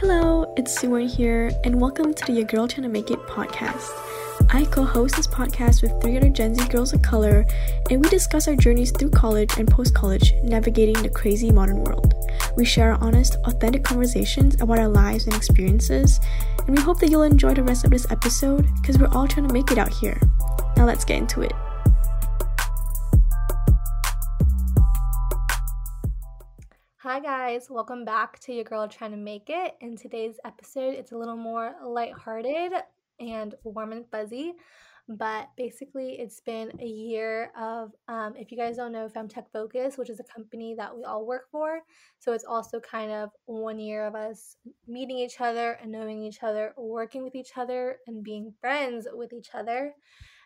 Hello, it's Suwon here, and welcome to the Your Girl Trying to Make It podcast. I co host this podcast with three other Gen Z girls of color, and we discuss our journeys through college and post college, navigating the crazy modern world. We share our honest, authentic conversations about our lives and experiences, and we hope that you'll enjoy the rest of this episode because we're all trying to make it out here. Now, let's get into it. Guys, welcome back to your girl trying to make it. In today's episode, it's a little more lighthearted and warm and fuzzy, but basically, it's been a year of. Um, if you guys don't know Femtech Focus, which is a company that we all work for, so it's also kind of one year of us meeting each other and knowing each other, working with each other, and being friends with each other.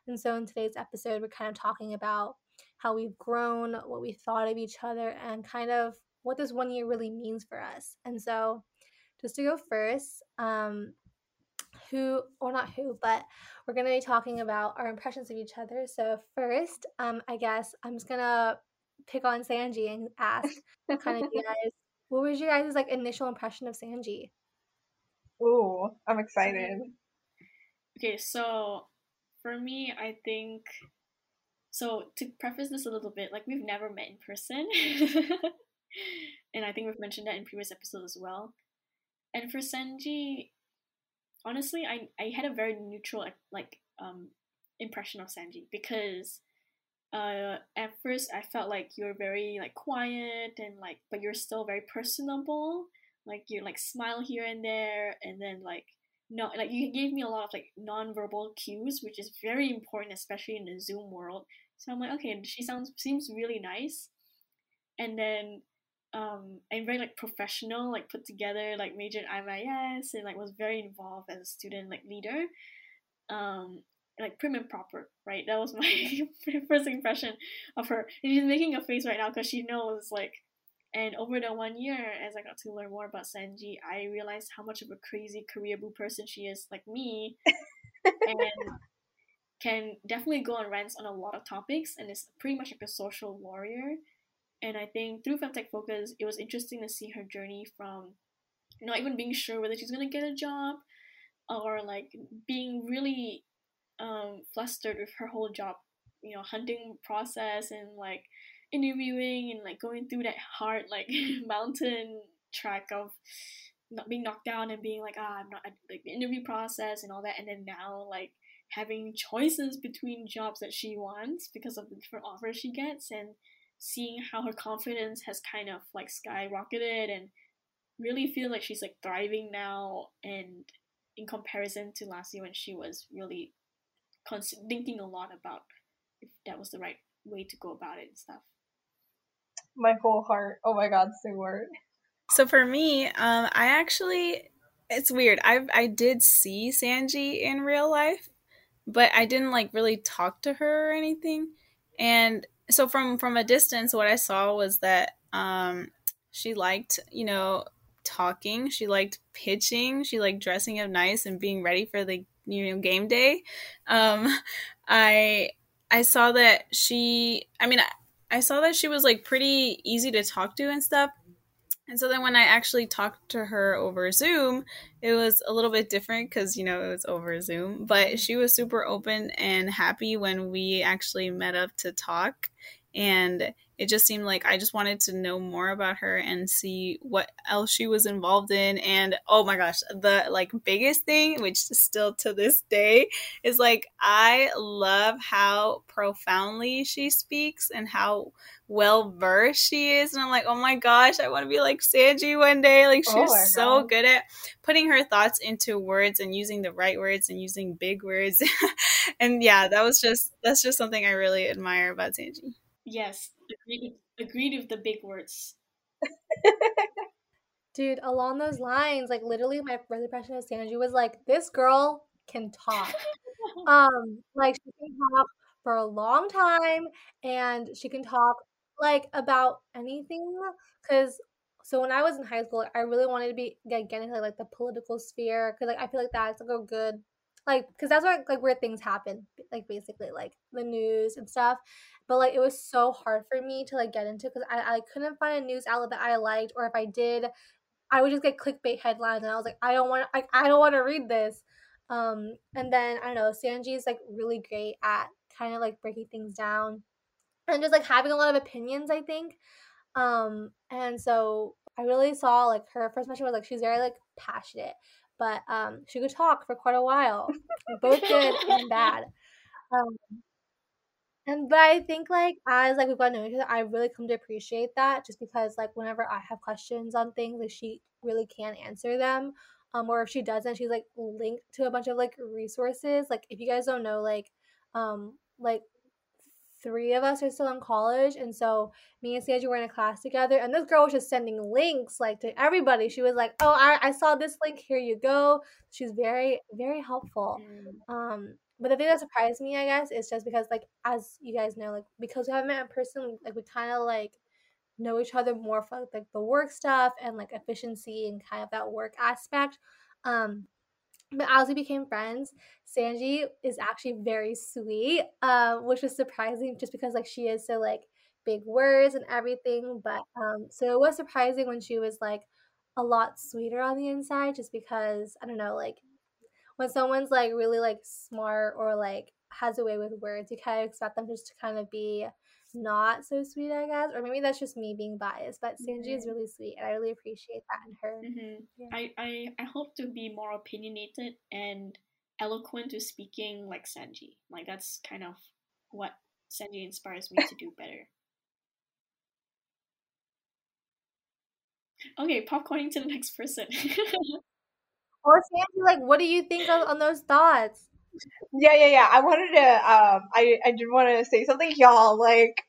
And so, in today's episode, we're kind of talking about how we've grown, what we thought of each other, and kind of what this one year really means for us. And so, just to go first, um, who or not who, but we're going to be talking about our impressions of each other. So first, um, I guess I'm just gonna pick on Sanji and ask kind of you guys, what was your guys' like initial impression of Sanji? Ooh, I'm excited. Okay, so for me, I think so to preface this a little bit, like we've never met in person. and I think we've mentioned that in previous episodes as well. And for Sanji, honestly, I I had a very neutral like um impression of Sanji because uh at first I felt like you're very like quiet and like but you're still very personable. Like you like smile here and there and then like no like you gave me a lot of like non-verbal cues which is very important especially in the zoom world so i'm like okay she sounds seems really nice and then um, and very like professional, like put together, like majored IMIS and like was very involved as a student like leader. Um, like prim and proper, right? That was my first impression of her. And she's making a face right now because she knows like. And over the one year, as I got to learn more about Sanji, I realized how much of a crazy career boo person she is, like me, and can definitely go on rants on a lot of topics, and is pretty much like a social warrior. And I think through Femtech Focus, it was interesting to see her journey from not even being sure whether she's gonna get a job or like being really um, flustered with her whole job, you know, hunting process and like interviewing and like going through that hard like mountain track of not being knocked down and being like ah I'm not like the interview process and all that. And then now like having choices between jobs that she wants because of the different offers she gets and seeing how her confidence has kind of like skyrocketed and really feel like she's like thriving now and in comparison to last year when she was really cons- thinking a lot about if that was the right way to go about it and stuff. My whole heart. Oh my god say word. So for me um i actually it's weird. I i did see sanji in real life but i didn't like really talk to her or anything. And so from from a distance what i saw was that um she liked you know talking. She liked pitching. She liked dressing up nice and being ready for the you know game day. Um i i saw that she i mean I, I saw that she was like pretty easy to talk to and stuff and so then when I actually talked to her over Zoom, it was a little bit different because, you know, it was over Zoom. But she was super open and happy when we actually met up to talk. And it just seemed like I just wanted to know more about her and see what else she was involved in. And oh my gosh, the like biggest thing, which still to this day, is like I love how profoundly she speaks and how well versed she is. And I'm like, oh my gosh, I want to be like Sanji one day. Like oh, she's oh so God. good at putting her thoughts into words and using the right words and using big words. and yeah, that was just that's just something I really admire about Sanji. Yes, agreed. Agreed with the big words. Dude, along those lines, like literally, my first impression of Sanji was like, this girl can talk. um, like she can talk for a long time, and she can talk like about anything. Cause so when I was in high school, I really wanted to be like, get into like the political sphere, cause like I feel like that's like a good like because that's where like where things happen like basically like the news and stuff but like it was so hard for me to like get into because I, I couldn't find a news outlet that i liked or if i did I would just get clickbait headlines, and I was like, I don't want, I, I don't want to read this. Um, and then I don't know, Sanji is like really great at kind of like breaking things down and just like having a lot of opinions. I think. Um, and so I really saw like her first mention was like she's very like passionate, but um, she could talk for quite a while, both good and bad. Um, and but I think like as like we've gotten to know each other, I really come to appreciate that just because like whenever I have questions on things, like she really can answer them. Um, or if she doesn't, she's like linked to a bunch of like resources. Like if you guys don't know, like um like three of us are still in college and so me and Sanji were in a class together and this girl was just sending links like to everybody. She was like, Oh, I, I saw this link, here you go. She's very, very helpful. Mm. Um but the thing that surprised me, I guess, is just because like as you guys know, like because we haven't met in person, like we kinda like know each other more for like the work stuff and like efficiency and kind of that work aspect. Um but as we became friends, Sanji is actually very sweet, uh, which was surprising just because like she is so like big words and everything. But um, so it was surprising when she was like a lot sweeter on the inside, just because I don't know, like when someone's like really like smart or like has a way with words, you kind of expect them just to kind of be not so sweet, I guess, or maybe that's just me being biased. But Sanji mm-hmm. is really sweet, and I really appreciate that in her. Mm-hmm. Yeah. I, I I hope to be more opinionated and eloquent to speaking like Sanji. Like that's kind of what Sanji inspires me to do better. Okay, popcorning to the next person. or Sanji, like, what do you think on, on those thoughts? Yeah, yeah, yeah. I wanted to. Um, I I did want to say something, y'all. Like,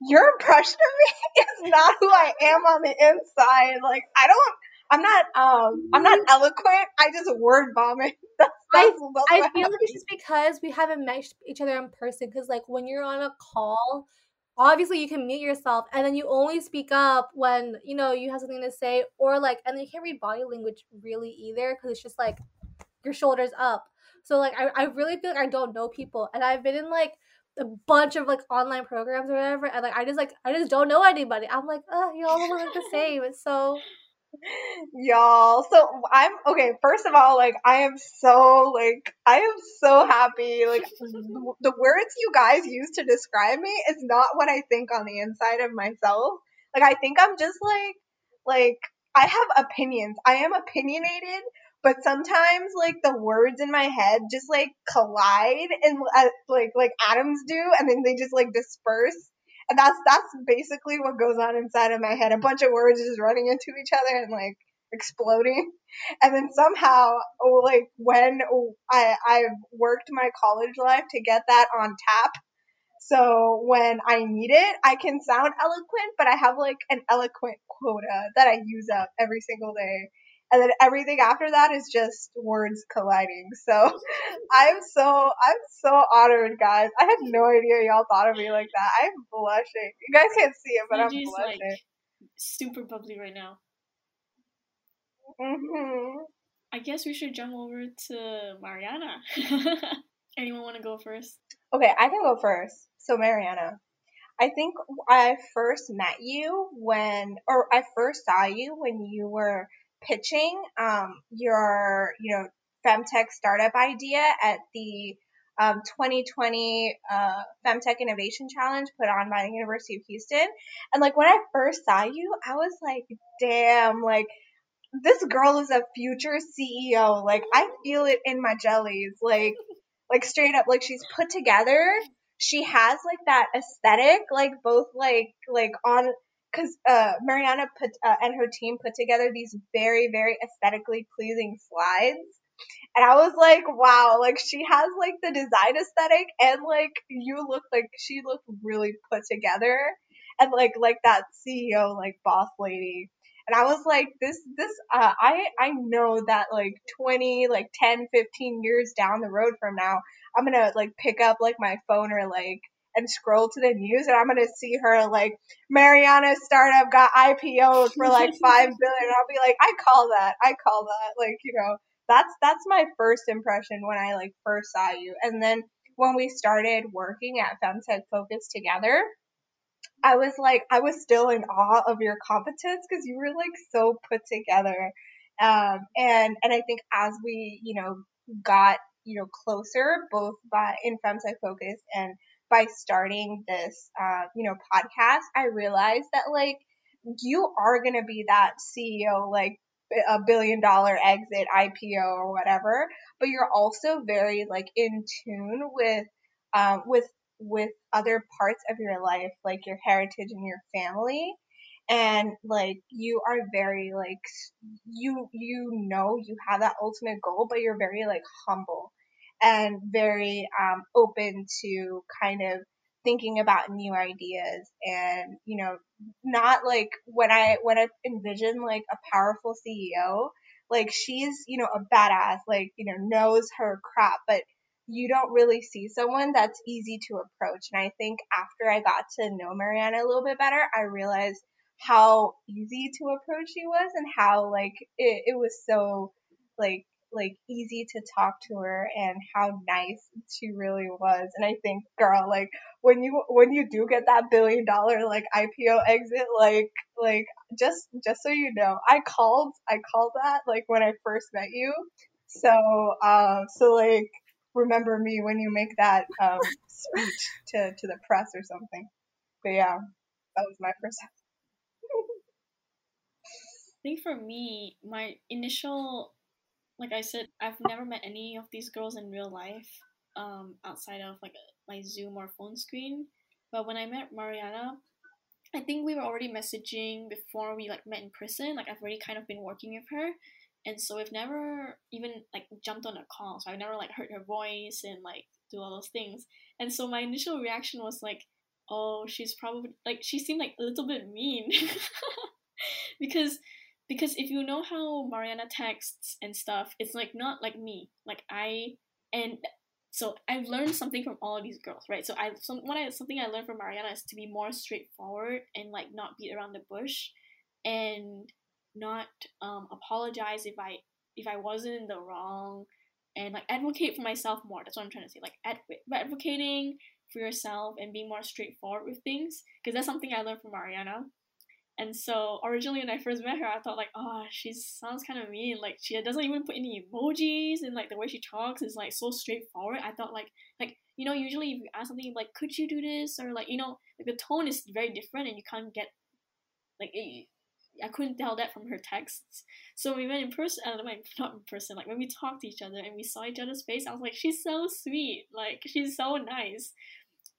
your impression of me is not who I am on the inside. Like, I don't. I'm not. Um, I'm not eloquent. I just word vomit. That's, that's, I, I feel like it's just because we haven't met each other in person. Because like when you're on a call, obviously you can mute yourself, and then you only speak up when you know you have something to say, or like, and then you can't read body language really either because it's just like your shoulders up. So like I, I really feel like I don't know people and I've been in like a bunch of like online programs or whatever and like I just like I just don't know anybody. I'm like, oh, you all look the same. It's so y'all so i'm okay first of all like i am so like i am so happy like the words you guys use to describe me is not what i think on the inside of myself like i think i'm just like like i have opinions i am opinionated but sometimes like the words in my head just like collide and uh, like like atoms do and then they just like disperse. And that's that's basically what goes on inside of my head. A bunch of words just running into each other and like exploding. And then somehow oh, like when i i've worked my college life to get that on tap so when I need it, I can sound eloquent, but I have like an eloquent quota that I use up every single day and then everything after that is just words colliding. So I'm so I'm so honored, guys. I had no idea y'all thought of me like that. I'm blushing. You guys can't see it, but I'm blushing. Like, super bubbly right now. Mm-hmm. I guess we should jump over to Mariana. Anyone want to go first? Okay, I can go first. So Mariana, I think I first met you when, or I first saw you when you were pitching um, your, you know, femtech startup idea at the um, 2020 uh, Femtech Innovation Challenge put on by the University of Houston. And like when I first saw you, I was like, damn, like this girl is a future CEO. Like I feel it in my jellies. Like, like straight up, like she's put together. She has like that aesthetic, like both like, like on because uh, Mariana put uh, and her team put together these very very aesthetically pleasing slides, and I was like, wow, like she has like the design aesthetic and like you look like she looked really put together and like like that CEO like boss lady. And I was like, this, this, uh, I, I know that like 20, like 10, 15 years down the road from now, I'm gonna like pick up like my phone or like and scroll to the news and I'm gonna see her like Mariana's startup got IPO'd for like five billion. I'll be like, I call that. I call that. Like, you know, that's that's my first impression when I like first saw you. And then when we started working at Femtech Focus together, I was like, I was still in awe of your competence because you were like so put together. Um, and, and I think as we, you know, got, you know, closer both by in Femtech Focus and by starting this, uh, you know, podcast, I realized that like you are going to be that CEO, like a billion dollar exit IPO or whatever, but you're also very like in tune with, um, with with other parts of your life, like your heritage and your family. And like you are very like you you know you have that ultimate goal, but you're very like humble and very um, open to kind of thinking about new ideas and you know not like when i when i envision like a powerful ceo like she's you know a badass like you know knows her crap but you don't really see someone that's easy to approach. And I think after I got to know Mariana a little bit better, I realized how easy to approach she was and how like it, it was so like like easy to talk to her and how nice she really was. And I think girl, like when you when you do get that billion dollar like IPO exit, like like just just so you know, I called I called that like when I first met you. So uh so like remember me when you make that um, speech to, to the press or something. But yeah, that was my first. I think for me, my initial, like I said, I've never met any of these girls in real life um, outside of like my Zoom or phone screen. But when I met Mariana, I think we were already messaging before we like met in person. Like I've already kind of been working with her, and so we've never even like jumped on a call so i've never like heard her voice and like do all those things and so my initial reaction was like oh she's probably like she seemed like a little bit mean because because if you know how mariana texts and stuff it's like not like me like i and so I've learned something from all of these girls, right? So I some what I something I learned from Mariana is to be more straightforward and like not beat around the bush, and not um, apologize if I if I wasn't in the wrong and like advocate for myself more. That's what I'm trying to say. Like adv- advocating for yourself and being more straightforward with things because that's something I learned from Mariana. And so originally when I first met her, I thought like, oh, she sounds kind of mean. Like she doesn't even put any emojis, and like the way she talks is like so straightforward. I thought like like you know usually if you ask something like, could you do this or like you know like the tone is very different and you can't get like it, I couldn't tell that from her texts. So we went in person, uh, not in person, like when we talked to each other and we saw each other's face, I was like, she's so sweet, like she's so nice.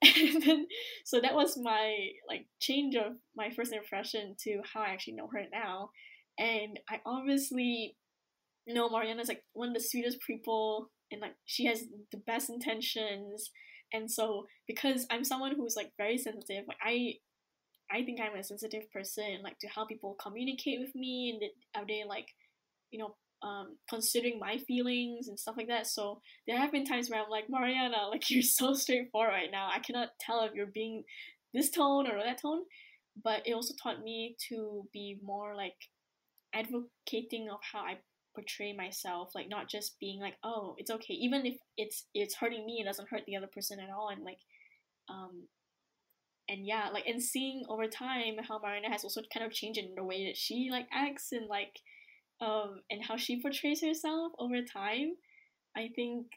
And then, so that was my like change of my first impression to how I actually know her now. And I obviously know Mariana's like one of the sweetest people, and like she has the best intentions. And so, because I'm someone who's like very sensitive, like I I think I'm a sensitive person, like to how people communicate with me and are they like, you know, um, considering my feelings and stuff like that. So there have been times where I'm like, Mariana, like you're so straightforward right now. I cannot tell if you're being this tone or that tone. But it also taught me to be more like advocating of how I portray myself, like not just being like, oh, it's okay, even if it's it's hurting me, it doesn't hurt the other person at all, and like um, and yeah, like and seeing over time how Mariana has also kind of changed in the way that she like acts and like um and how she portrays herself over time, I think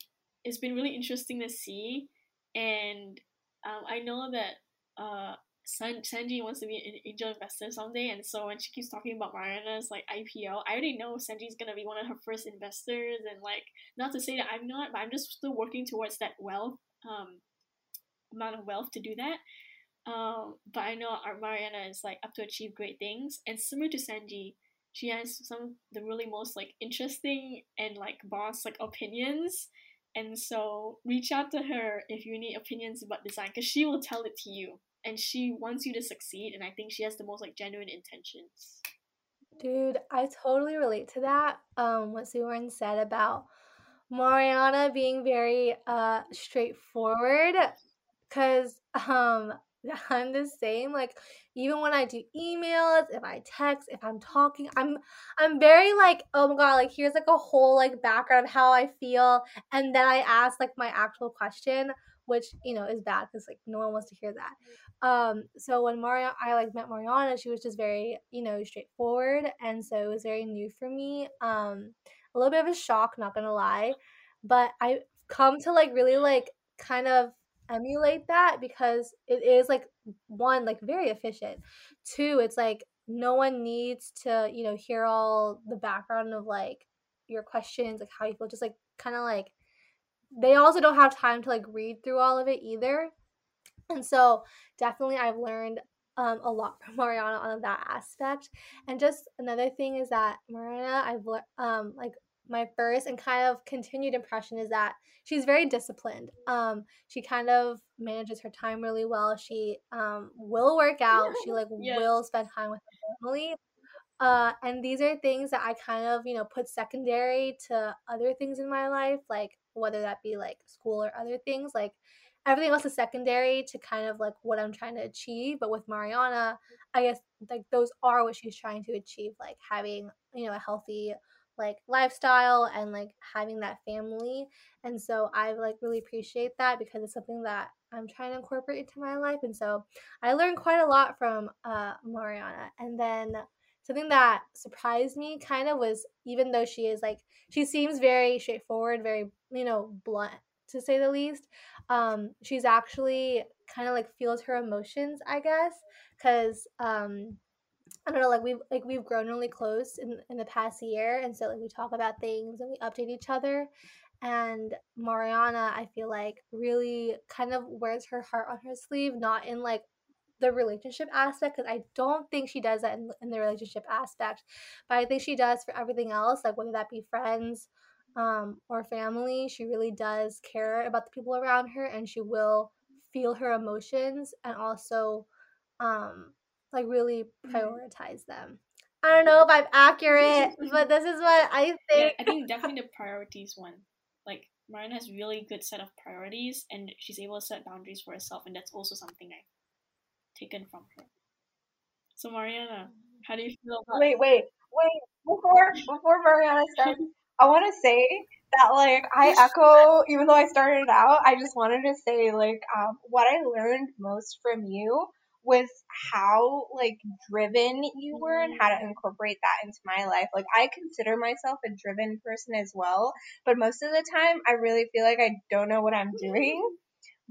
it's been really interesting to see. And um, I know that uh San- Sanji wants to be an angel investor someday, and so when she keeps talking about Mariana's like IPO, I already know Sanji's gonna be one of her first investors, and like not to say that I'm not, but I'm just still working towards that wealth um amount of wealth to do that. Um, but I know our Mariana is like up to achieve great things, and similar to Sanji, she has some of the really most like interesting and like boss like opinions. And so reach out to her if you need opinions about design, because she will tell it to you, and she wants you to succeed. And I think she has the most like genuine intentions. Dude, I totally relate to that. Um, what Suren said about Mariana being very uh straightforward, because um I'm the same. Like even when I do emails, if I text, if I'm talking, I'm I'm very like, oh my god, like here's like a whole like background of how I feel, and then I ask like my actual question. which you know is bad because like no one wants to hear that. Um, so when Maria, I like met Mariana, she was just very you know straightforward, and so it was very new for me. Um, a little bit of a shock, not gonna lie, but I come to like really like kind of emulate that because it is like one like very efficient. Two it's like no one needs to you know hear all the background of like your questions like how you feel just like kind of like they also don't have time to like read through all of it either. And so definitely i've learned um, a lot from mariana on that aspect. And just another thing is that mariana i've um like my first and kind of continued impression is that she's very disciplined. Um, she kind of manages her time really well. She um, will work out. She like yes. will spend time with her family. Uh, and these are things that I kind of, you know, put secondary to other things in my life, like whether that be like school or other things. Like everything else is secondary to kind of like what I'm trying to achieve. But with Mariana, I guess like those are what she's trying to achieve, like having, you know, a healthy like lifestyle and like having that family and so i like really appreciate that because it's something that i'm trying to incorporate into my life and so i learned quite a lot from uh, mariana and then something that surprised me kind of was even though she is like she seems very straightforward very you know blunt to say the least um she's actually kind of like feels her emotions i guess because um I don't know, like we've like we've grown really close in in the past year, and so like we talk about things and we update each other. And Mariana, I feel like really kind of wears her heart on her sleeve, not in like the relationship aspect, because I don't think she does that in, in the relationship aspect, but I think she does for everything else, like whether that be friends um, or family. She really does care about the people around her, and she will feel her emotions and also um like really mm-hmm. prioritize them. I don't know if I'm accurate, but this is what I think. Yeah, I think definitely the priorities one. Like Mariana has really good set of priorities, and she's able to set boundaries for herself, and that's also something I've taken from her. So Mariana, how do you feel about? Wait, wait, wait! Before before Mariana starts, I want to say that like I echo, even though I started out, I just wanted to say like um, what I learned most from you with how like driven you were and how to incorporate that into my life. Like I consider myself a driven person as well, but most of the time I really feel like I don't know what I'm doing.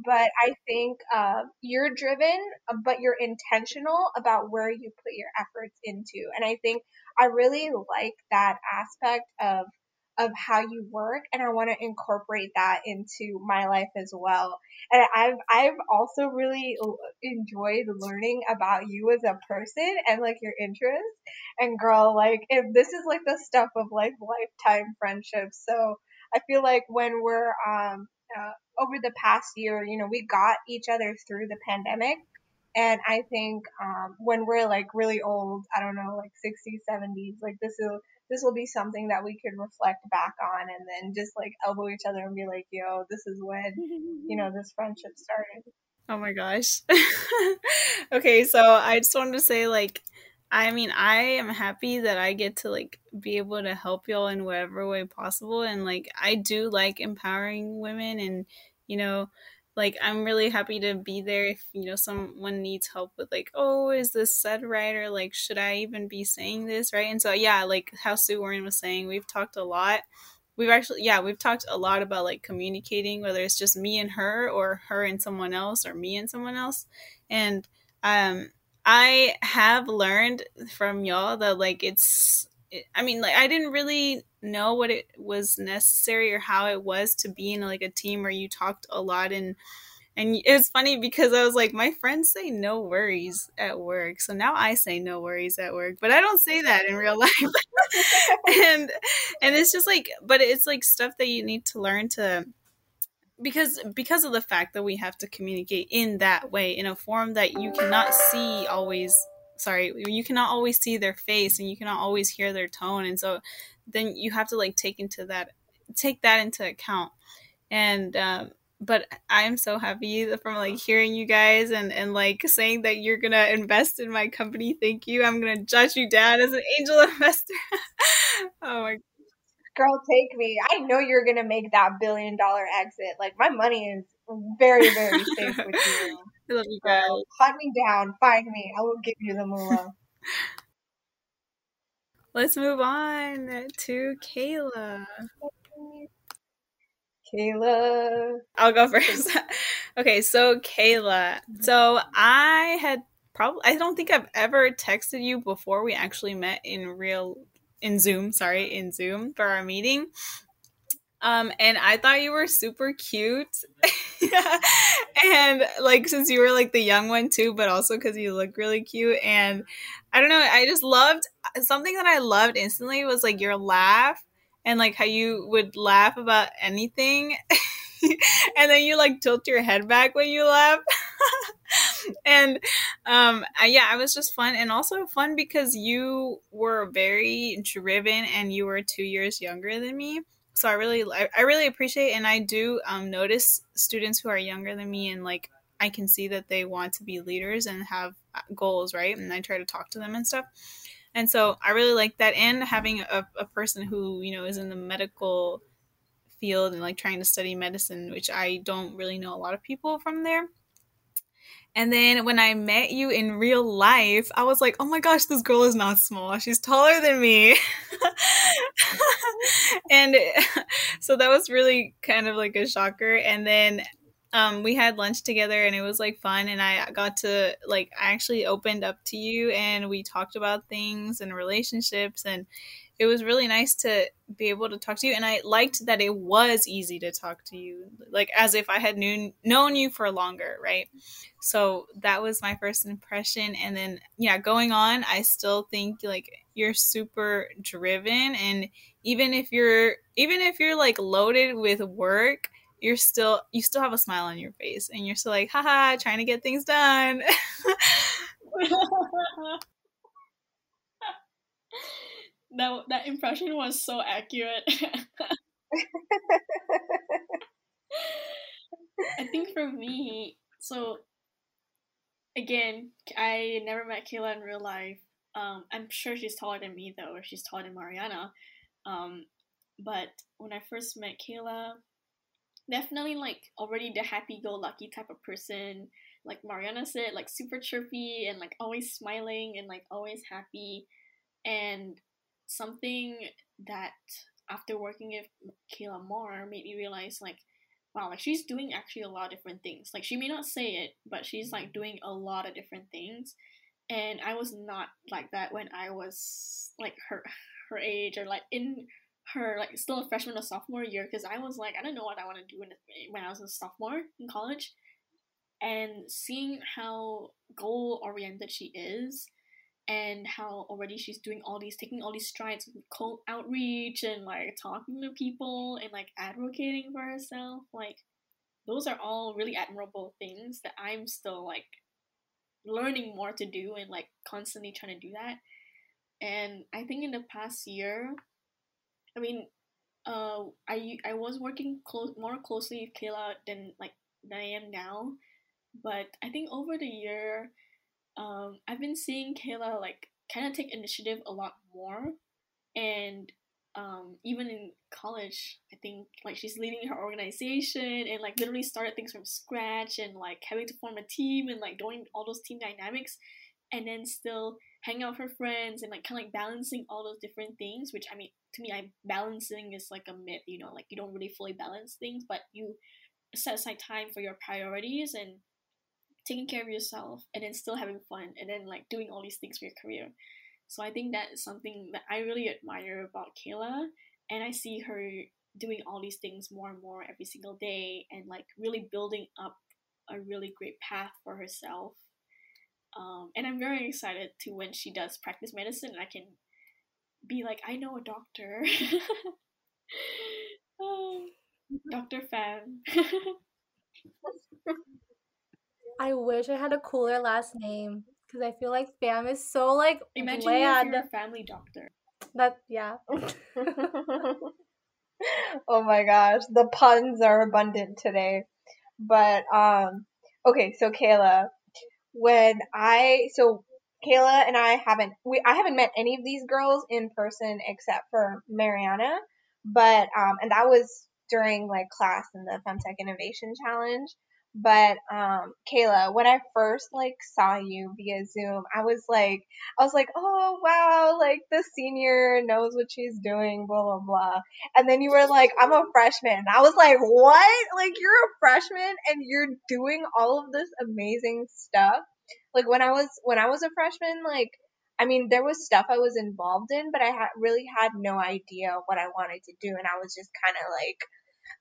But I think uh, you're driven, but you're intentional about where you put your efforts into. And I think I really like that aspect of of how you work and I want to incorporate that into my life as well. And I've I've also really enjoyed learning about you as a person and like your interests. And girl, like if this is like the stuff of like lifetime friendships. So I feel like when we're um uh, over the past year, you know, we got each other through the pandemic. And I think um, when we're like really old, I don't know, like 60s, 70s, like this is this will be something that we could reflect back on and then just like elbow each other and be like, yo, this is when, you know, this friendship started. Oh my gosh. okay, so I just wanted to say like I mean, I am happy that I get to like be able to help y'all in whatever way possible and like I do like empowering women and you know, like i'm really happy to be there if you know someone needs help with like oh is this said right? Or like should i even be saying this right? And so yeah like how sue warren was saying we've talked a lot. We've actually yeah we've talked a lot about like communicating whether it's just me and her or her and someone else or me and someone else. And um i have learned from y'all that like it's I mean, like I didn't really know what it was necessary or how it was to be in like a team where you talked a lot and and it was funny because I was like, my friends say no worries at work, so now I say no worries at work, but I don't say that in real life. and and it's just like, but it's like stuff that you need to learn to because because of the fact that we have to communicate in that way in a form that you cannot see always sorry you cannot always see their face and you cannot always hear their tone and so then you have to like take into that take that into account and um but i'm so happy from like hearing you guys and and like saying that you're gonna invest in my company thank you i'm gonna judge you down as an angel investor oh my Girl, take me. I know you're gonna make that billion dollar exit. Like my money is very, very safe with you. I love you guys. Hunt me down, find me. I will give you the moolah. Let's move on to Kayla. Kayla. I'll go first. okay, so Kayla. Mm-hmm. So I had probably I don't think I've ever texted you before we actually met in real in Zoom, sorry, in Zoom for our meeting. Um, and I thought you were super cute. and like since you were like the young one too, but also because you look really cute. And I don't know, I just loved something that I loved instantly was like your laugh and like how you would laugh about anything. and then you like tilt your head back when you laugh. and um yeah, I was just fun and also fun because you were very driven and you were 2 years younger than me so I really I, really appreciate and I do um, notice students who are younger than me and like I can see that they want to be leaders and have uh, goals, right? And I try to talk to them and stuff. And so I really like that and having a, a person who, you know, is in the medical field and like trying to study medicine, which I don't really know a lot of people from there. And then when I met you in real life, I was like, oh my gosh, this girl is not small. She's taller than me. and so that was really kind of like a shocker. And then um, we had lunch together and it was like fun. And I got to, like, I actually opened up to you and we talked about things and relationships. And it was really nice to be able to talk to you and i liked that it was easy to talk to you like as if i had known known you for longer right so that was my first impression and then yeah going on i still think like you're super driven and even if you're even if you're like loaded with work you're still you still have a smile on your face and you're still like haha trying to get things done that that impression was so accurate. I think for me, so again, I never met Kayla in real life. Um, I'm sure she's taller than me though, or she's taller than Mariana. Um, but when I first met Kayla, definitely like already the happy-go-lucky type of person. Like Mariana said, like super chirpy and like always smiling and like always happy. And something that after working with Kayla more made me realize like wow like she's doing actually a lot of different things like she may not say it but she's like doing a lot of different things and I was not like that when I was like her her age or like in her like still a freshman or sophomore year because I was like I don't know what I want to do when, when I was a sophomore in college. And seeing how goal oriented she is and how already she's doing all these taking all these strides with cold outreach and like talking to people and like advocating for herself like those are all really admirable things that i'm still like learning more to do and like constantly trying to do that. And i think in the past year i mean uh i i was working close more closely with kayla than like than i am now but i think over the year um, I've been seeing Kayla like kind of take initiative a lot more, and um, even in college, I think like she's leading her organization and like literally started things from scratch and like having to form a team and like doing all those team dynamics, and then still hang out with her friends and like kind of like balancing all those different things. Which I mean, to me, I balancing is like a myth. You know, like you don't really fully balance things, but you set aside time for your priorities and taking care of yourself and then still having fun and then like doing all these things for your career. So I think that is something that I really admire about Kayla and I see her doing all these things more and more every single day and like really building up a really great path for herself. Um, and I'm very excited to when she does practice medicine I can be like, I know a doctor. oh, Dr. Fam. I wish I had a cooler last name because I feel like fam is so like imagine bland. if you're a family doctor. That yeah. oh my gosh, the puns are abundant today. But um, okay, so Kayla, when I so Kayla and I haven't we I haven't met any of these girls in person except for Mariana, But um, and that was during like class in the Femtech Innovation Challenge. But um, Kayla, when I first like saw you via Zoom, I was like, I was like, oh wow, like the senior knows what she's doing, blah blah blah. And then you were like, I'm a freshman. I was like, what? Like you're a freshman and you're doing all of this amazing stuff. Like when I was when I was a freshman, like I mean, there was stuff I was involved in, but I really had no idea what I wanted to do, and I was just kind of like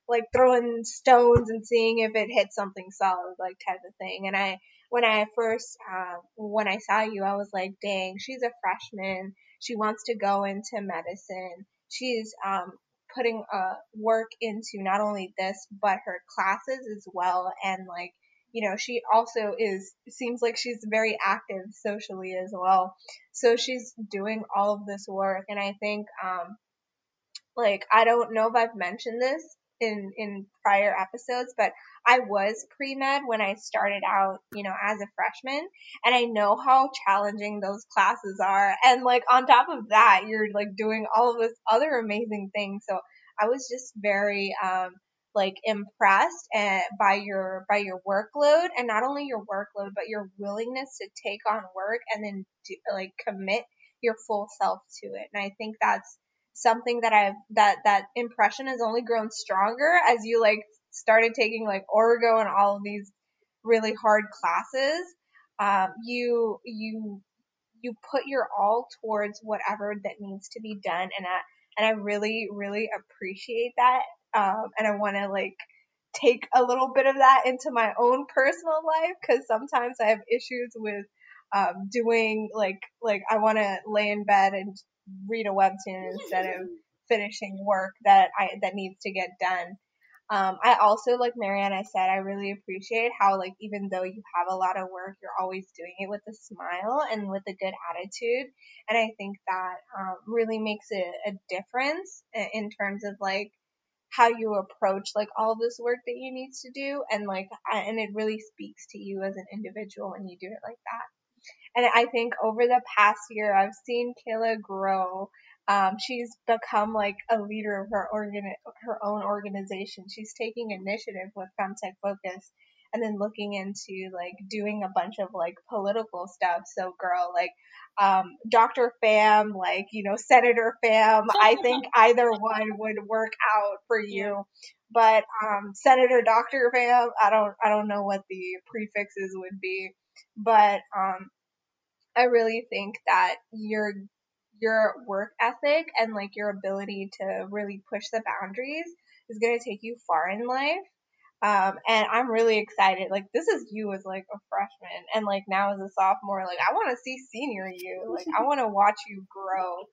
like throwing stones and seeing if it hit something solid, like type of thing. And I, when I first, uh, when I saw you, I was like, dang, she's a freshman. She wants to go into medicine. She's, um, putting, uh, work into not only this, but her classes as well. And like, you know, she also is, seems like she's very active socially as well. So she's doing all of this work. And I think, um, like, I don't know if I've mentioned this, in in prior episodes, but I was pre med when I started out, you know, as a freshman, and I know how challenging those classes are. And like on top of that, you're like doing all of this other amazing things. So I was just very um like impressed and by your by your workload and not only your workload but your willingness to take on work and then do, like commit your full self to it. And I think that's something that I've that that impression has only grown stronger as you like started taking like orgo and all of these really hard classes. Um, you you you put your all towards whatever that needs to be done, and I and I really really appreciate that. Um, and I want to like take a little bit of that into my own personal life because sometimes I have issues with um, doing like like I want to lay in bed and read a webtoon instead of finishing work that I that needs to get done. Um, I also, like Mariana said, I really appreciate how, like, even though you have a lot of work, you're always doing it with a smile and with a good attitude. And I think that um, really makes a, a difference in terms of, like, how you approach, like, all this work that you need to do. And, like, and it really speaks to you as an individual when you do it like that. And I think over the past year, I've seen Kayla grow. Um, she's become like a leader of her organ, her own organization. She's taking initiative with Femtech Focus and then looking into like doing a bunch of like political stuff. So girl, like um, Dr. Fam, like, you know, Senator Fam, I think either one would work out for you. But um, Senator Dr. Fam, I don't I don't know what the prefixes would be. But um, I really think that your your work ethic and like your ability to really push the boundaries is going to take you far in life. Um, and I'm really excited. Like this is you as like a freshman, and like now as a sophomore. Like I want to see senior you. Like I want to watch you grow.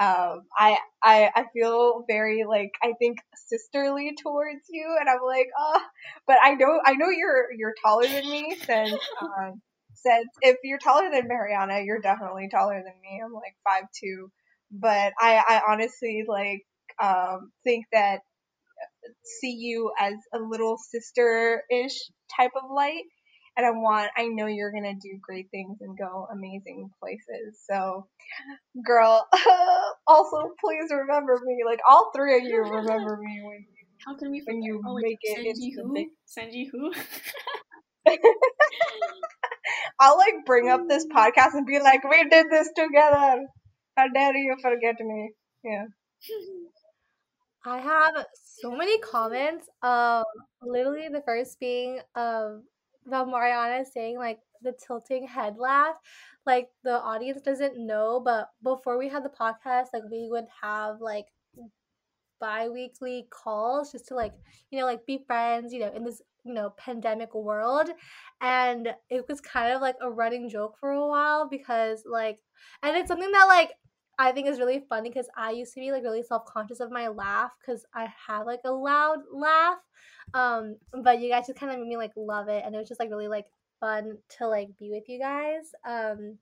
Um, I I I feel very like I think sisterly towards you, and I'm like, oh, but I know I know you're you're taller than me since um, said if you're taller than Mariana, you're definitely taller than me. I'm like five two, but I I honestly like um think that see you as a little sister ish type of light. And I want, I know you're gonna do great things and go amazing places. So, girl, also please remember me. Like all three of you remember me when you how can we when you oh, make it into the who? big Senji who? I'll like bring up this podcast and be like, we did this together. How dare you forget me? Yeah. I have so many comments. Um, literally the first being um about Mariana saying like the tilting head laugh. Like the audience doesn't know, but before we had the podcast, like we would have like bi-weekly calls just to like you know like be friends you know in this you know pandemic world and it was kind of like a running joke for a while because like and it's something that like I think is really funny because I used to be like really self conscious of my laugh because I have like a loud laugh. Um, but you guys just kind of made me like love it, and it was just like really like fun to like be with you guys. Um,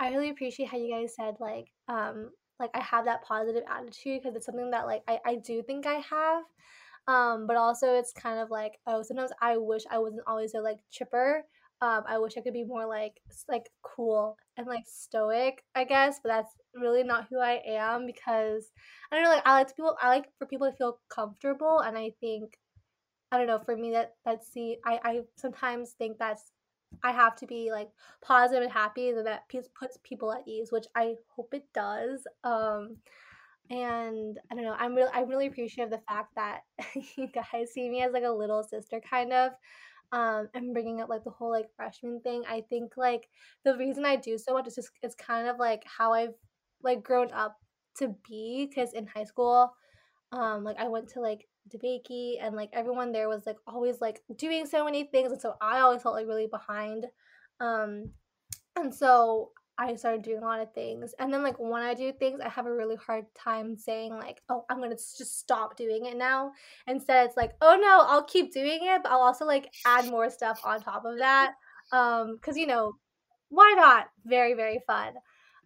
I really appreciate how you guys said like um like I have that positive attitude because it's something that like I I do think I have. Um, but also it's kind of like oh sometimes I wish I wasn't always so like chipper um, I wish I could be more like like cool and like stoic, I guess, but that's really not who I am because I don't know, like I like people I like for people to feel comfortable and I think I don't know, for me that that's the I, I sometimes think that's I have to be like positive and happy and that puts people at ease, which I hope it does. Um and I don't know, I'm really I'm really appreciative of the fact that you guys see me as like a little sister kind of um and bringing up like the whole like freshman thing i think like the reason i do so much is just it's kind of like how i've like grown up to be because in high school um like i went to like DeBakey and like everyone there was like always like doing so many things and so i always felt like really behind um and so I started doing a lot of things. And then like when I do things, I have a really hard time saying like, "Oh, I'm going to just stop doing it now." Instead, it's like, "Oh no, I'll keep doing it, but I'll also like add more stuff on top of that." Um cuz you know, why not? Very very fun.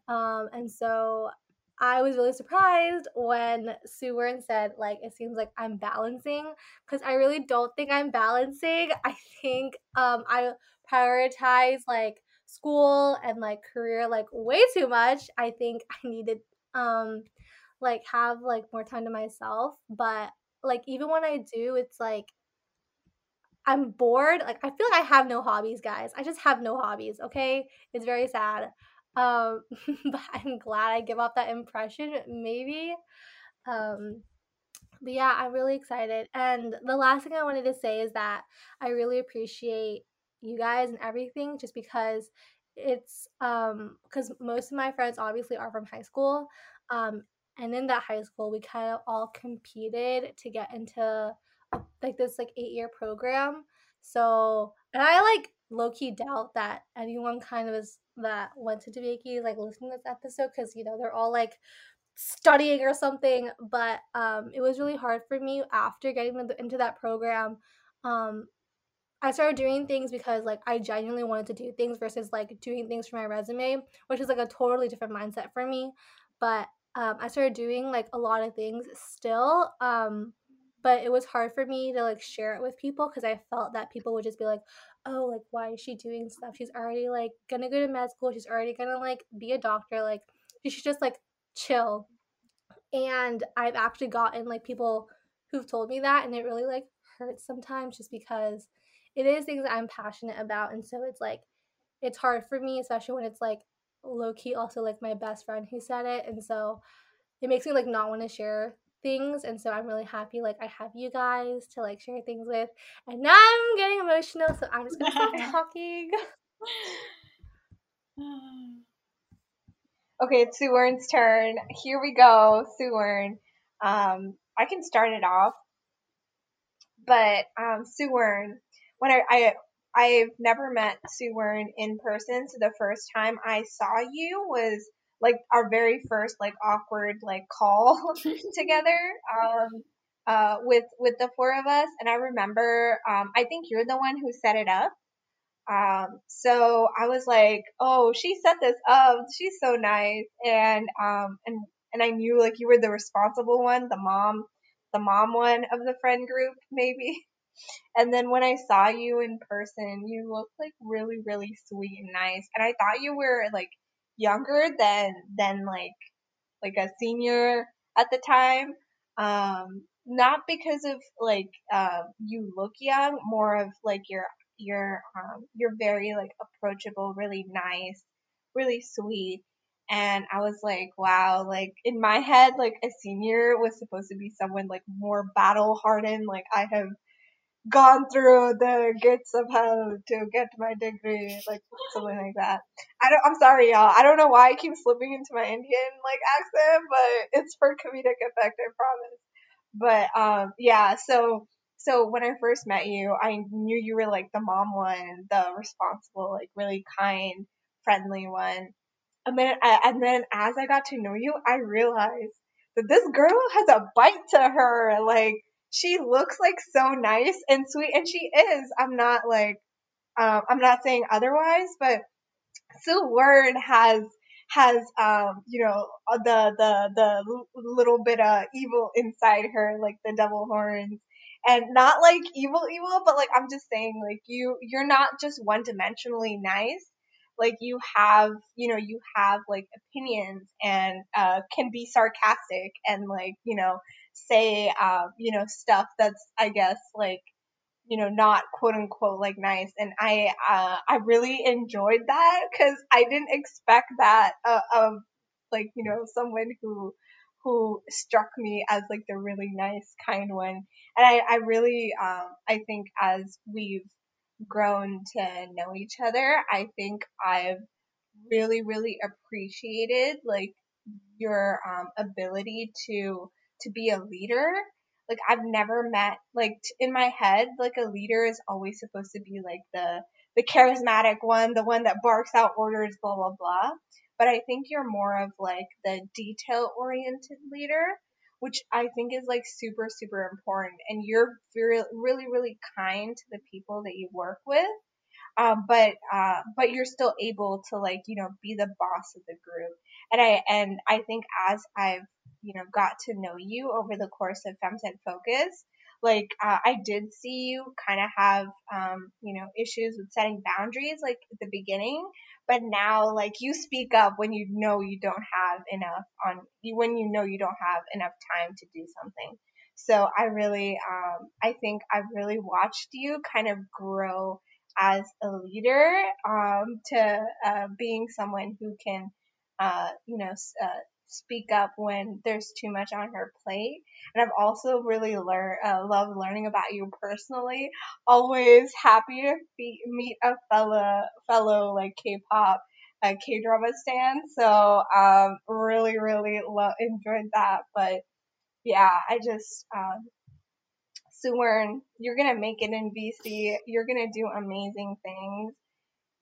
Um and so I was really surprised when Sue Wern said, like, it seems like I'm balancing because I really don't think I'm balancing. I think um, I prioritize like school and like career like way too much. I think I needed um like have like more time to myself, but like even when I do, it's like I'm bored. Like I feel like I have no hobbies, guys. I just have no hobbies, okay? It's very sad. Um but I'm glad I give off that impression maybe. Um but yeah, I'm really excited. And the last thing I wanted to say is that I really appreciate you guys and everything just because it's um because most of my friends obviously are from high school um and in that high school we kind of all competed to get into like this like eight year program. So and i like low-key doubt that anyone kind of is that went to DeBakey like listening to this episode because you know they're all like studying or something but um it was really hard for me after getting into that program um I started doing things because like I genuinely wanted to do things versus like doing things for my resume, which is like a totally different mindset for me. But um, I started doing like a lot of things still. Um, but it was hard for me to like share it with people because I felt that people would just be like, "Oh, like why is she doing stuff? She's already like gonna go to med school. She's already gonna like be a doctor. Like she should just like chill." And I've actually gotten like people who've told me that, and it really like hurts sometimes just because it is things I'm passionate about. And so it's like, it's hard for me, especially when it's like low key, also like my best friend who said it. And so it makes me like not want to share things. And so I'm really happy, like, I have you guys to like share things with. And now I'm getting emotional. So I'm just going to stop talking. okay, it's Sue Wern's turn. Here we go, Sue Wern. Um, I can start it off. But um, Sue Wern, when I, I I've never met Sue Wern in person, so the first time I saw you was like our very first like awkward like call together um uh with with the four of us and I remember um I think you're the one who set it up. Um so I was like oh she set this up. She's so nice. And um and and I knew like you were the responsible one the mom the mom one of the friend group maybe and then when I saw you in person, you looked like really, really sweet and nice. And I thought you were like younger than than like like a senior at the time. Um, not because of like uh, you look young, more of like you're you're um, you're very like approachable, really nice, really sweet. And I was like, wow, like in my head, like a senior was supposed to be someone like more battle hardened. Like I have gone through the gates of hell to get my degree, like something like that. I don't. I'm sorry, y'all. I don't know why I keep slipping into my Indian like accent, but it's for comedic effect. I promise. But um, yeah. So so when I first met you, I knew you were like the mom one, the responsible, like really kind, friendly one. And then and then as I got to know you, I realized that this girl has a bite to her, like she looks like so nice and sweet, and she is. I'm not like, um, I'm not saying otherwise, but Sue Wern has has um you know the the the little bit of evil inside her like the devil horns and not like evil evil, but like I'm just saying like you you're not just one dimensionally nice. Like you have, you know, you have like opinions and uh can be sarcastic and like, you know, say uh, you know, stuff that's I guess like you know, not quote unquote like nice. And I, uh, I really enjoyed that because I didn't expect that uh, of like, you know, someone who, who struck me as like the really nice, kind one. And I, I really, um, I think as we've grown to know each other, I think I've really, really appreciated like your, um, ability to, to be a leader like I've never met like in my head like a leader is always supposed to be like the the charismatic one, the one that barks out orders, blah blah blah. But I think you're more of like the detail oriented leader, which I think is like super super important. And you're very really really kind to the people that you work with. Um, but uh, but you're still able to like you know be the boss of the group and i and i think as i've you know, got to know you over the course of Femtech Focus, like uh, I did see you kind of have, um, you know, issues with setting boundaries like at the beginning, but now like you speak up when you know you don't have enough on when you know you don't have enough time to do something. So I really, um, I think I've really watched you kind of grow as a leader um, to uh, being someone who can, uh, you know, uh, speak up when there's too much on her plate. And I've also really learned, uh, loved learning about you personally. Always happy to meet a fellow, fellow like K-pop, uh, K-drama stan. So, um, really, really lo- enjoyed that. But yeah, I just, um, Suwern, you're gonna make it in VC. You're gonna do amazing things.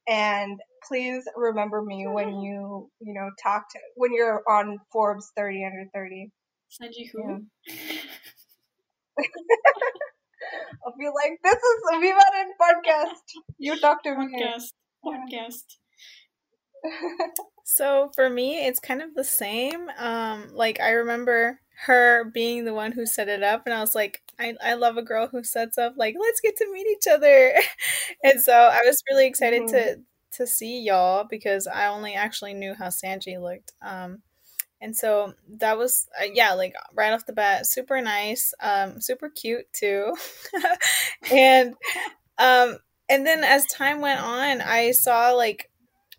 And please remember me when you, you know, talk to, when you're on Forbes 30 under 30. Sanji who? Yeah. I'll be like, this is we Viva in podcast. You talk to me. Podcast. Podcast. so for me, it's kind of the same. Um, like I remember her being the one who set it up, and I was like, I, I love a girl who sets up like let's get to meet each other and so i was really excited mm-hmm. to to see y'all because i only actually knew how sanji looked um and so that was uh, yeah like right off the bat super nice um super cute too and um and then as time went on i saw like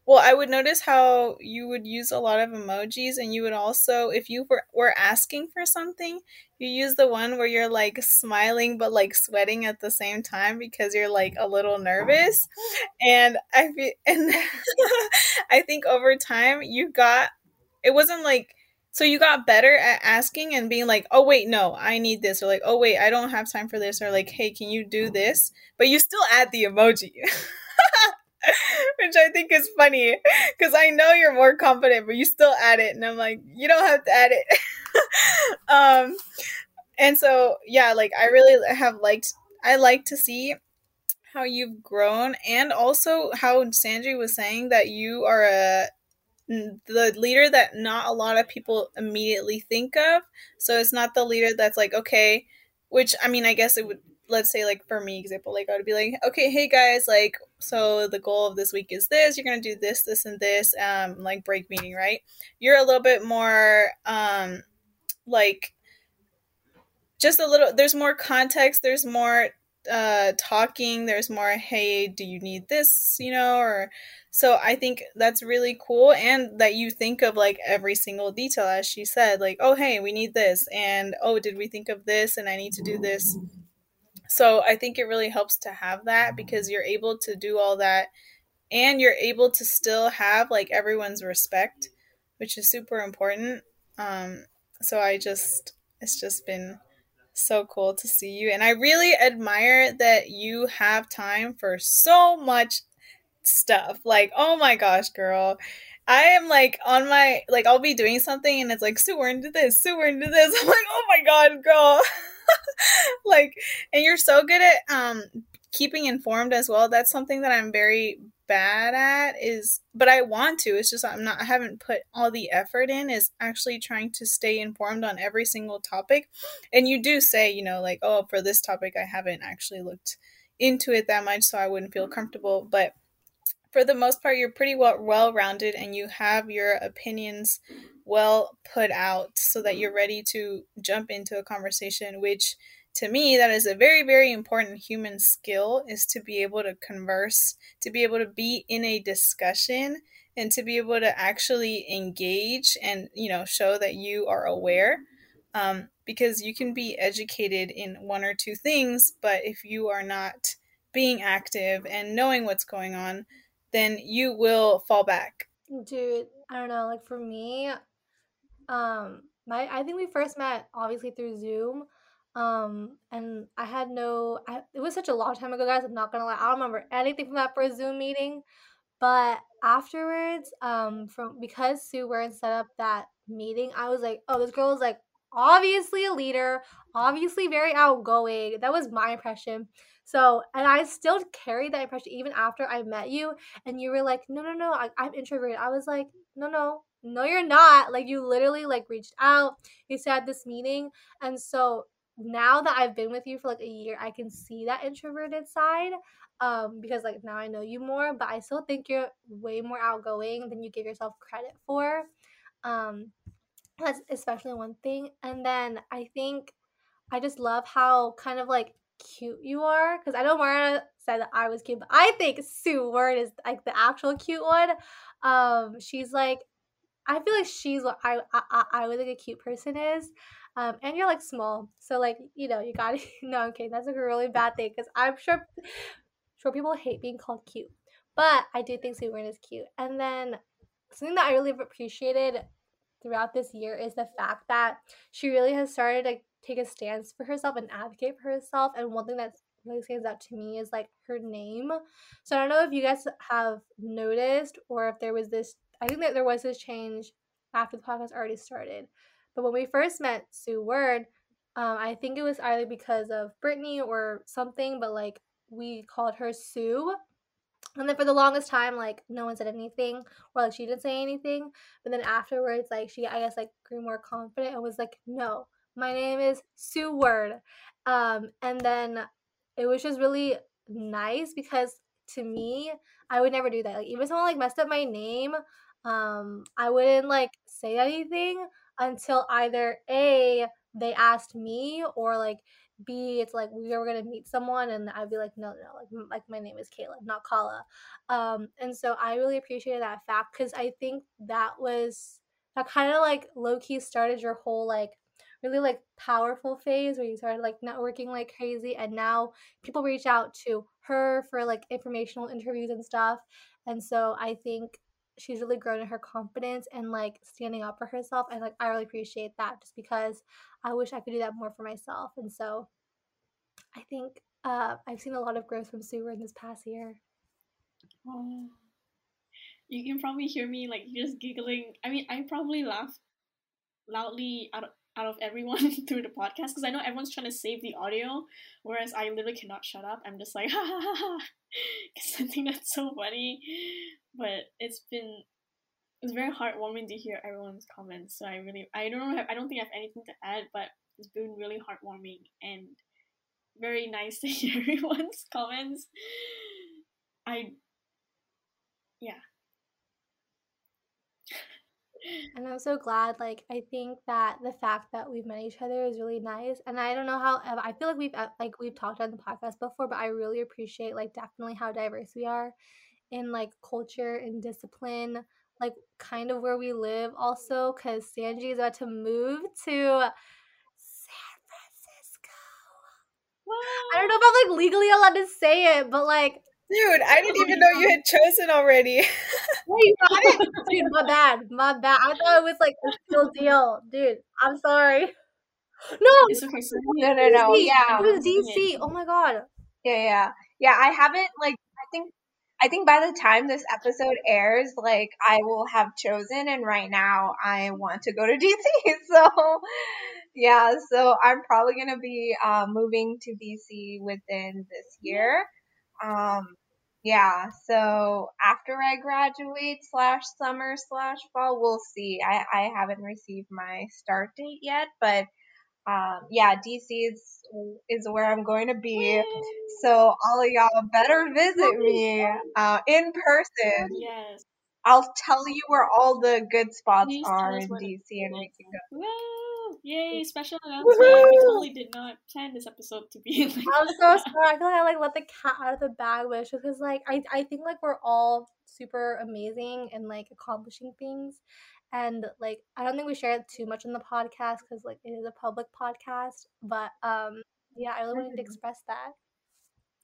well, I would notice how you would use a lot of emojis, and you would also, if you were, were asking for something, you use the one where you're like smiling but like sweating at the same time because you're like a little nervous. And I feel, and I think over time you got, it wasn't like, so you got better at asking and being like, oh, wait, no, I need this. Or like, oh, wait, I don't have time for this. Or like, hey, can you do this? But you still add the emoji. which I think is funny because I know you're more confident, but you still add it, and I'm like, you don't have to add it. um, and so yeah, like I really have liked. I like to see how you've grown, and also how Sanji was saying that you are a the leader that not a lot of people immediately think of. So it's not the leader that's like, okay, which I mean, I guess it would let's say like for me example like i would be like okay hey guys like so the goal of this week is this you're gonna do this this and this um like break meeting right? You're a little bit more um like just a little there's more context there's more uh talking there's more hey do you need this you know or so i think that's really cool and that you think of like every single detail as she said like oh hey we need this and oh did we think of this and i need to do this so I think it really helps to have that because you're able to do all that and you're able to still have like everyone's respect, which is super important. Um, so I just, it's just been so cool to see you. And I really admire that you have time for so much stuff. Like, oh my gosh, girl. I am like on my like I'll be doing something and it's like Sue we're into this, Sue we're into this. I'm like, oh my god, girl. like and you're so good at um keeping informed as well. That's something that I'm very bad at is but I want to. It's just I'm not I haven't put all the effort in is actually trying to stay informed on every single topic. And you do say, you know, like, oh, for this topic I haven't actually looked into it that much so I wouldn't feel comfortable, but for the most part you're pretty well well-rounded and you have your opinions well put out so that you're ready to jump into a conversation which to me that is a very very important human skill is to be able to converse to be able to be in a discussion and to be able to actually engage and you know show that you are aware. Um, because you can be educated in one or two things but if you are not being active and knowing what's going on then you will fall back dude i don't know like for me um my i think we first met obviously through zoom um, and I had no, I, it was such a long time ago, guys. I'm not gonna lie, I don't remember anything from that first Zoom meeting. But afterwards, um, from because Sue Wern set up that meeting, I was like, oh, this girl is like obviously a leader, obviously very outgoing. That was my impression. So, and I still carried that impression even after I met you, and you were like, no, no, no, I, I'm introverted. I was like, no, no, no, you're not. Like, you literally like reached out. You said this meeting, and so now that I've been with you for like a year, I can see that introverted side um because like now I know you more, but I still think you're way more outgoing than you give yourself credit for. Um that's especially one thing. And then I think I just love how kind of like cute you are because I know Mara said that I was cute, but I think Sue Wern is like the actual cute one. Um, she's like, I feel like she's what I I, I would think a cute person is. Um, and you're like small, so like you know you got to no. Okay, that's like a really bad thing because I'm sure sure people hate being called cute, but I do think Sue Wern is cute. And then something that I really appreciated throughout this year is the fact that she really has started to take a stance for herself and advocate for herself. And one thing that really stands out to me is like her name. So I don't know if you guys have noticed or if there was this. I think that there was this change after the podcast already started. But when we first met Sue Wern, um, I think it was either because of Brittany or something, but like we called her Sue. And then for the longest time, like no one said anything, or like she didn't say anything. But then afterwards, like she, I guess, like grew more confident and was like, "No, my name is Sue Wern." Um, and then it was just really nice because to me, I would never do that. Like even someone like messed up my name, um, I wouldn't like say anything until either A, they asked me, or like B, it's like we were gonna meet someone, and I'd be like, no, no, like like my name is Kayla, not Kala. Um, and so I really appreciated that fact because I think that was that kind of like low key started your whole like really like powerful phase where you started like networking like crazy, and now people reach out to her for like informational interviews and stuff. And so I think she's really grown in her confidence and like standing up for herself and like I really appreciate that just because I wish I could do that more for myself and so I think uh, I've seen a lot of growth from Sue in this past year. Oh, you can probably hear me like just giggling. I mean, I probably laugh loudly out out of everyone through the podcast because I know everyone's trying to save the audio, whereas I literally cannot shut up. I'm just like ha ha ha because I think that's so funny but it's been it's very heartwarming to hear everyone's comments. So I really I don't have I don't think I have anything to add, but it's been really heartwarming and very nice to hear everyone's comments. I yeah. And I'm so glad. Like, I think that the fact that we've met each other is really nice. And I don't know how. I feel like we've uh, like we've talked on the podcast before, but I really appreciate like definitely how diverse we are in like culture and discipline, like kind of where we live also, because Sanji is about to move to San Francisco. I don't know if I'm like legally allowed to say it, but like Dude, I didn't even know you had chosen already. Wait, got it? Dude, my bad. My bad. I thought it was like a still deal. Dude, I'm sorry. No, it's okay. no, no, no. Yeah. It was DC. Oh my god. Yeah, yeah. Yeah, I haven't like I think I think by the time this episode airs, like I will have chosen, and right now I want to go to DC. So, yeah, so I'm probably gonna be uh, moving to DC within this year. Um, yeah, so after I graduate slash summer slash fall, we'll see. I, I haven't received my start date yet, but um, yeah, DC is is where I'm going to be. So all of y'all better visit me uh, in person. Yes. I'll tell you where all the good spots Please are in DC, and we can go. Woo! Yay! Special announcement. We totally did not plan this episode to be like. I'm so sorry. I feel like I like let the cat out of the bag with because like I I think like we're all super amazing and like accomplishing things, and like I don't think we share it too much in the podcast because like it is a public podcast. But um yeah, I really wanted to Mhm. express that.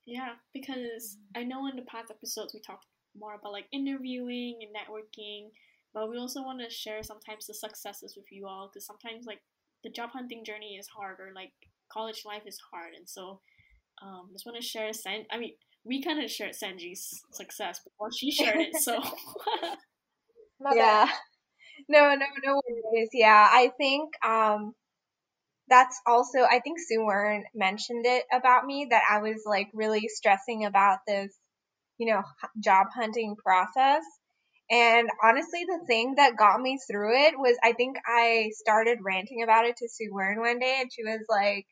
Yeah, because I know in the past episodes we talked more about like interviewing and networking, but we also want to share sometimes the successes with you all because sometimes like the job hunting journey is hard or like college life is hard, and so um, just want to share San. I mean, we kind of shared Sanji's success before she shared it, so Yeah. No, no, no worries. Yeah, I think um that's also I think Sue Wern mentioned it about me that I was like really stressing about this, you know, job hunting process. And honestly, the thing that got me through it was I think I started ranting about it to Sue Wern one day, and she was like,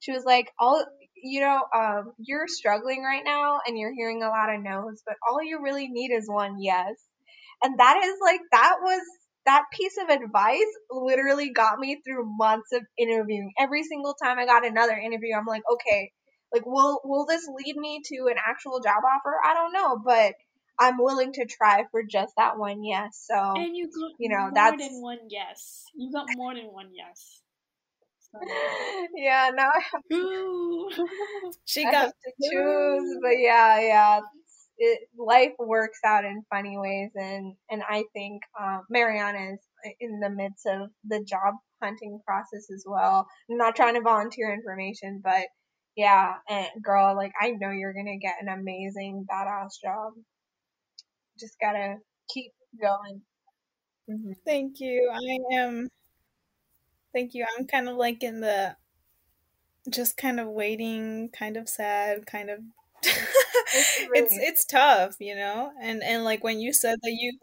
she was like, all you know, um, you're struggling right now, and you're hearing a lot of no's, but all you really need is one yes. And that is like that was that piece of advice literally got me through months of interviewing. Every single time I got another interview, I'm like, okay, like will will this lead me to an actual job offer? I don't know, but I'm willing to try for just that one yes. So and you got You know, more that's- than one yes. You got more than one yes. So, yeah, now I have, Ooh. She I got have to choose, but yeah, yeah. It, life works out in funny ways, and and I think um, Mariana is in the midst of the job hunting process as well. I'm not trying to volunteer information, but yeah, and girl, like I know you're gonna get an amazing badass job. Just gotta keep going. Mhm. Thank you. I am. Thank you. I'm kind of like in the just kind of waiting, kind of sad, kind of. It's really- it's it's tough, you know. And and like when you said that you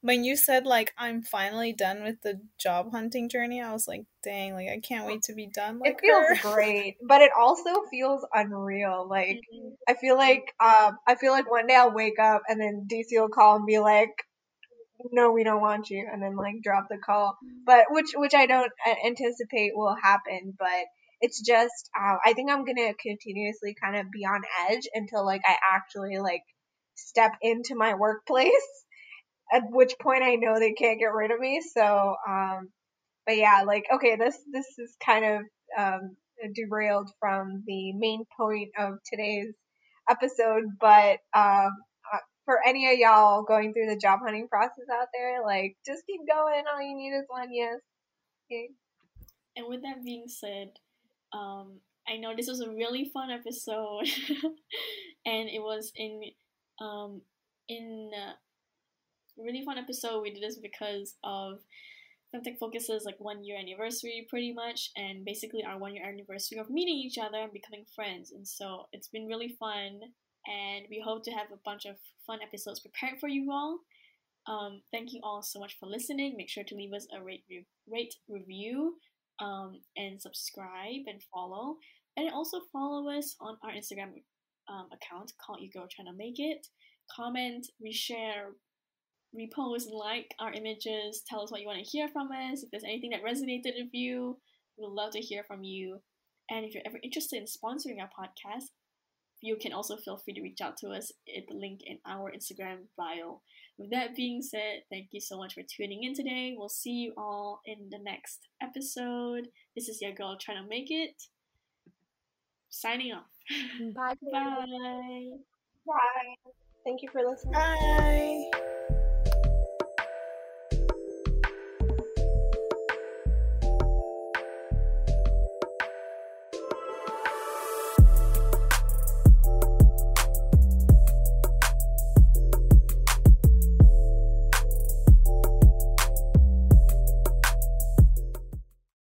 when you said like I'm finally done with the job hunting journey, I was like, dang, like I can't wait to be done. Like it feels her. great, but it also feels unreal. Like Mhm. I feel like um I feel like one day I'll wake up and then DC will call and be like, "No, we don't want you," and then like drop the call. But which which I don't uh, anticipate will happen. But it's just uh, I think I'm gonna continuously kind of be on edge until like I actually like step into my workplace. At which point I know they can't get rid of me. So um, but yeah, like okay, this this is kind of um derailed from the main point of today's episode, but um uh, for any of y'all going through the job hunting process out there, like just keep going. All you need is one yes. Okay. And with that being said, um, I know this was a really fun episode, and it was in um, in uh, really fun episode. We did this because of Femtech Focus's like one year anniversary, pretty much, and basically our one year anniversary of meeting each other and becoming friends. And so it's been really fun, and we hope to have a bunch of fun episodes prepared for you all. Um, thank you all so much for listening. Make sure to leave us a rate, re- rate review um, and subscribe and follow. And also follow us on our Instagram um, account called You Girl Trying to Make It. Comment, reshare, repost, and like our images. Tell us what you want to hear from us. If there's anything that resonated with you, we'd love to hear from you. And if you're ever interested in sponsoring our podcast, you can also feel free to reach out to us at the link in our Instagram bio. With that being said, thank you so much for tuning in today. We'll see you all in the next episode. This is your girl trying to make it. Signing off. Bye. Bye. Bye. Thank you for listening. Bye.